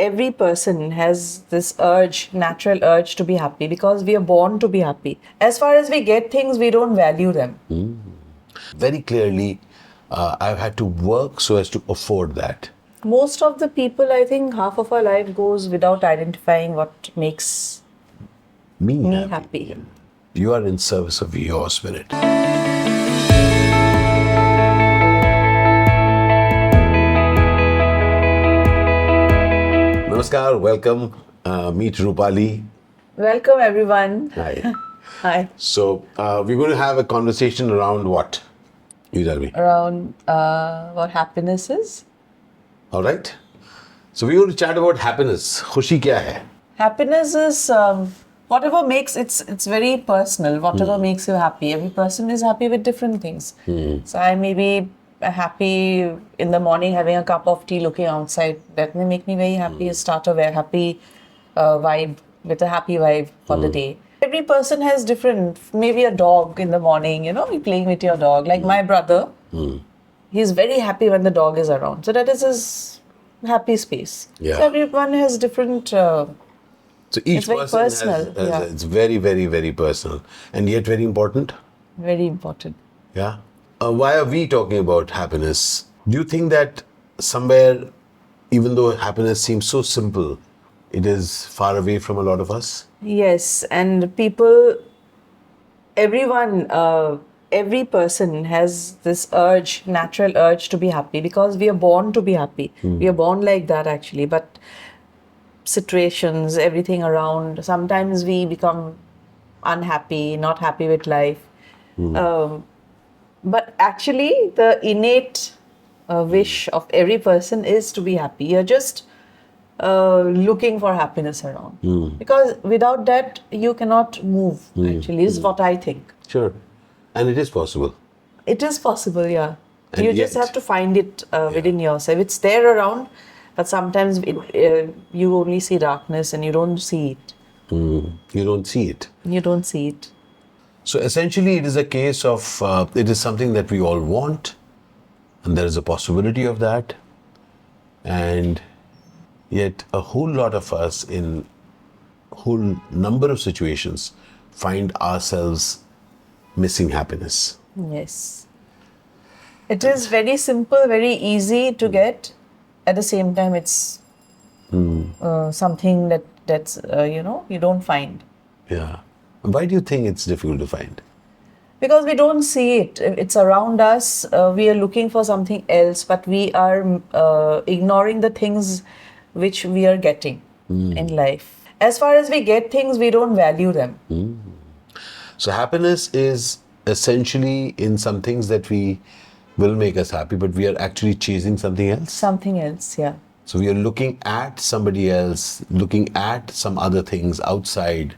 every person has this urge, natural urge to be happy because we are born to be happy. As far as we get things, we don't value them. Very clearly, uh, I've had to work so as to afford that. Most of the people, I think, half of our life goes without identifying what makes Me, me happy. happy. You are in service of your spirit. Namaskar, welcome. Uh, meet Rupali. Welcome, everyone. Hi. Hi. So, uh, we're going to have a conversation around what? You tell me. Around uh, what happiness is. All right. So, we're going to chat about happiness. Khushi kya hai? Happiness is um, whatever makes it's it's very personal. Whatever makes you happy. Every person is happy with different things. So I may be happy in the morning having a cup of tea, looking outside. That may make me very happy. Start a very happy uh, vibe with a happy vibe for the day. Every person has different. Maybe a dog in the morning. You know, you're playing with your dog. Like my brother, he's very happy when the dog is around. So that is his happy space. Yeah. So everyone has different. Uh, So, each person has- personal, has, yeah. it's very, very, very personal and yet very important. very important. Yeah. Uh, why are we talking about happiness? Do you think that somewhere, even though happiness seems so simple, it is far away from a lot of us? Yes, and people, everyone, uh, every person has this urge, natural urge to be happy because we are born to be happy. We are born like that actually, but situations, everything around, sometimes we become unhappy, not happy with life. Um, but actually, the innate uh, wish of every person is to be happy. You're just uh, looking for happiness around. Because without that, you cannot move, actually, is what I think. Sure. And it is possible. It is possible, yeah. And you just have to find it uh, within yourself. It's there around, but sometimes it, uh, you only see darkness and you don't see it. You don't see it. You don't see it. So essentially, it is a case of uh, it is something that we all want, and there is a possibility of that, and yet a whole lot of us in whole number of situations find ourselves missing happiness. Yes. It is very simple, very easy to get. At the same time, it's uh, something that that's uh, you know you don't find Yeah. Why do you think it's difficult to find? because we don't see it. It's around us. Uh, we are looking for something else, but we are uh, ignoring the things which we are getting in life. As far as we get things, we don't value them. So happiness is essentially in some things that we will make us happy, but we are actually chasing something else. Something else, yeah. So we are looking at somebody else, looking at some other things outside.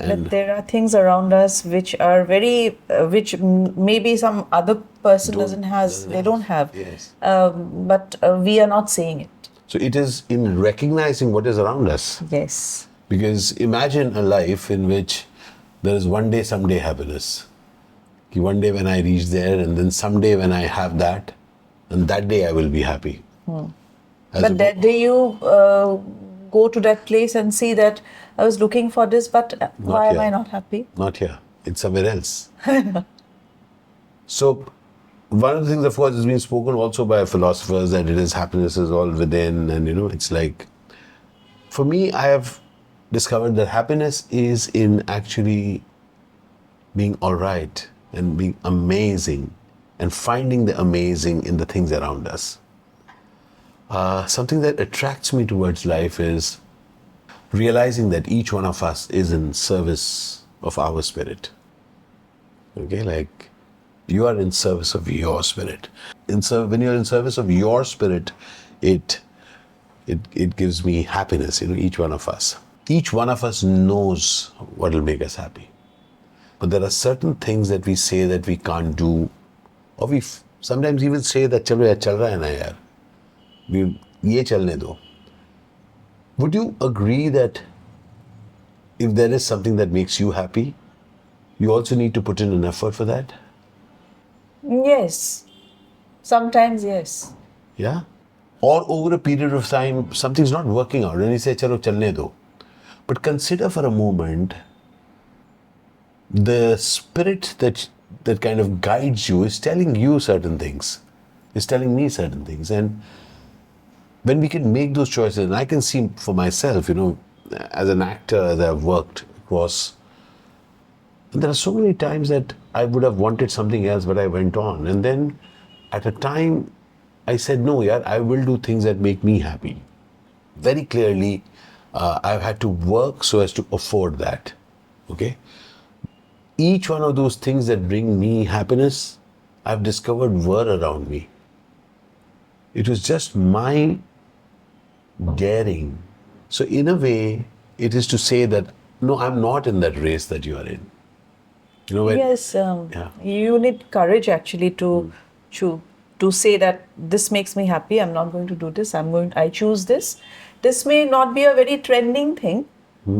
And But there are things around us which are very, uh, which m- maybe some other person doesn't has, doesn't they have. don't have. Yes. Um, but uh, we are not seeing it. so it is in recognizing what is around us. Yes. Because imagine a life in which there is one day, someday happiness. One day when I reach there, and then someday when I have that, and that day I will be happy. As but that day you uh, go to that place and see that I was looking for this, but uh, why am. I not happy? Not here. It's somewhere else. so, one of the things, of course, has been spoken also by philosophers that it is happiness is all within, and you know, it's like. For me, I have discovered that happiness is in actually being all right and being amazing and finding the amazing in the things around us uh, something that attracts me towards life is realizing that each one of us is in service of our spirit. Okay, like you are in service of your spirit. In ser- when you're in service of your spirit, it it it gives me happiness. You know, each one of us. Each one of us knows what will make us happy, but there are certain things that we say that we can't do, or we f- sometimes even say that chal raha hai na yaar ये चलने दो. Would you agree that if there is something that makes you happy, you also need to put in an effort for that? Yes. Sometimes, yes. Yeah? or over a period of time something's not working out and you say chalo chalne do but consider for a moment the spirit that that kind of guides you is telling you certain things is telling me certain things and when we can make those choices and i can see for myself you know as an actor as i've worked across there are so many times that I would have wanted something else, but I went on. And then at a time, I said, no, yeah, I will do things that make me happy. Very clearly, uh, I've had to work so as to afford that. Okay? Each one of those things that bring me happiness, I've discovered were around me. It was just my daring. So, in a way, it is to say that, no, I'm not in that race that you are in. You know, when, Yes, um, Yeah. you need courage actually to to to say that this makes me happy. I'm not going to do this. I'm going. I choose this. This may not be a very trending thing,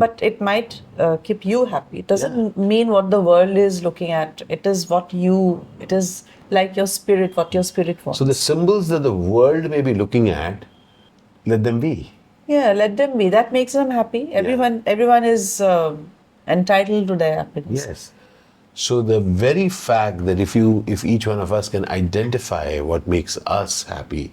but it might uh, keep you happy. It doesn't mean what the world is looking at. It is what you. It is like your spirit. What your spirit wants. So the symbols that the world may be looking at, let them be. yeah, let them be. That makes them happy. Everyone. Everyone is uh, entitled to their happiness. Yes. So the very fact that if you if each one of us can identify what makes us happy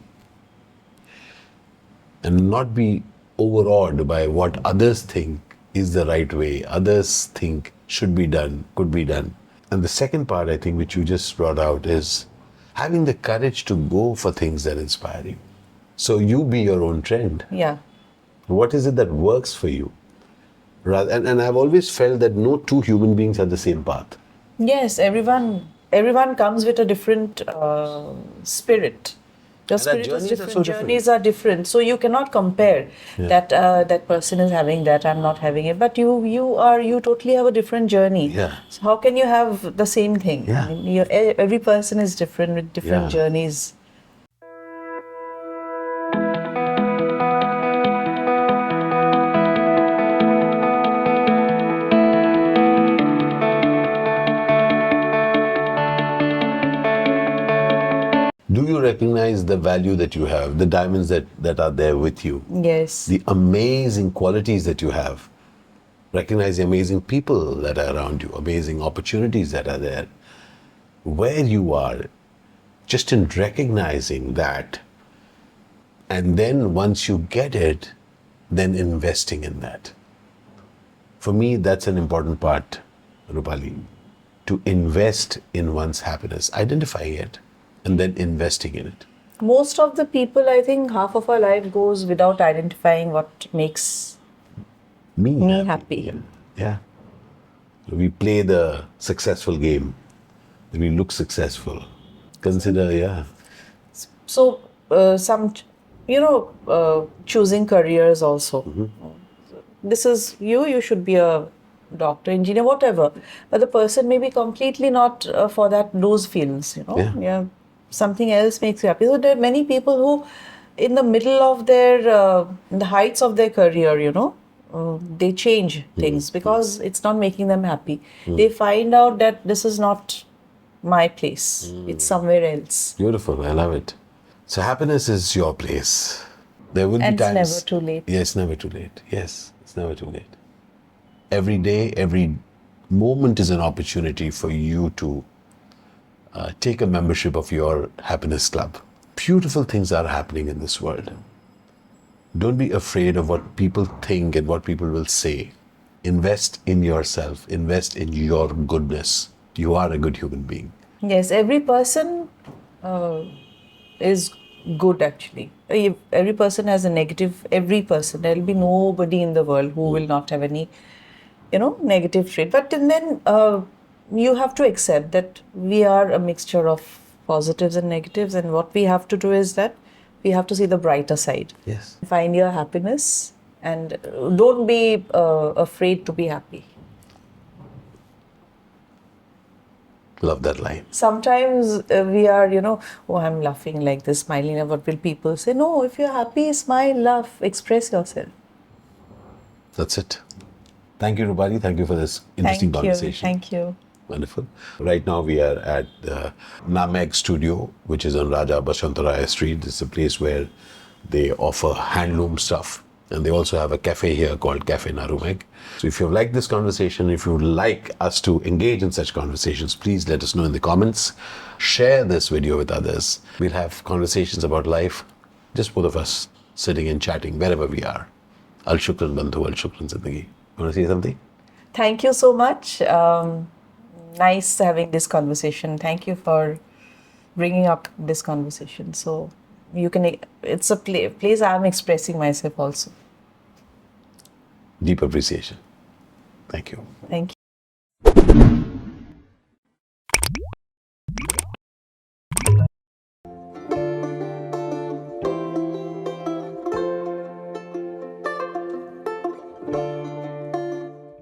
and not be overawed by what others think is the right way, others think should be done, could be done. And the second part I think which you just brought out is having the courage to go for things that inspire you. So you be your own trend. Yeah. What is it that works for you? Rather, and, and I've always felt that no two human beings have the same path. Yes, everyone everyone comes with a different uh, spirit. Your spirit is journeys are different. so different. Journeys are different, so you cannot compare that uh, that person is having that. I'm not having it, but you you are you totally have a different journey. Yeah. So how can you have the same thing? Yeah. I mean, every person is different with different Yeah. journeys. Recognize the value that you have, the diamonds that, that are there with you, Yes. the amazing qualities that you have? Recognize the amazing people that are around you, amazing opportunities that are there. Where you are, just in recognizing that, and then once you get it, then investing in that. For me, that's an important part, Rupali, to invest in one's happiness, identifying it, and then investing in it. Most of the people, I think, half of our life goes without identifying what makes Me, me happy. Yeah. yeah. We play the successful game. We look successful. Consider, yeah. So, uh, some, you know, uh, choosing careers also. This is you, you should be a doctor, engineer, whatever. But the person may be completely not uh, for that, those fields, you know. Yeah. Something else makes you happy. So, there are many people who, in the middle of their, uh, in the heights of their career, you know, uh, they change things because it's not making them happy. They find out that this is not my place, it's somewhere else. Beautiful. I love it. So happiness is your place. There will And be times. it's never too late. Yeah, it's never too late. Yes, it's never too late. Every day, every moment is an opportunity for you to uh, take a membership of your happiness club. Beautiful things are happening in this world. Don't be afraid of what people think and what people will say. Invest in yourself, invest in your goodness. You are a good human being. Yes, every person uh, is good actually. Every person has a negative, every person. There will be nobody in the world who will not have any, you know, negative trait. But and then uh, you have to accept that we are a mixture of positives and negatives, and what we have to do is that we have to see the brighter side. Yes. Find your happiness and uh, don't be uh, afraid to be happy. Love that line. sometimes uh, we are you know oh i'm laughing like this smiling what will people say no if you're happy smile laugh express yourself That's it. Thank you, Rupali. Thank you for this interesting thank you thank you Wonderful. Right now we are at the Nameg studio, which is on Raja Bashantaraya Street. It's a place where They offer handloom stuff. And they also have a cafe here called Cafe Narumeg. So if you like this conversation, if you would like us to engage in such conversations, please let us know in the comments. Share this video with others. We'll have conversations about life, just both of us sitting and chatting wherever we are. Al Shukran Bandhu, Al Shukran Zindagi. Want to say something? Thank you so much. Um, nice having this conversation. Thank you for bringing up this conversation. So you can, it's a pla- place I'm expressing myself also. Deep appreciation. Thank you. Thank you.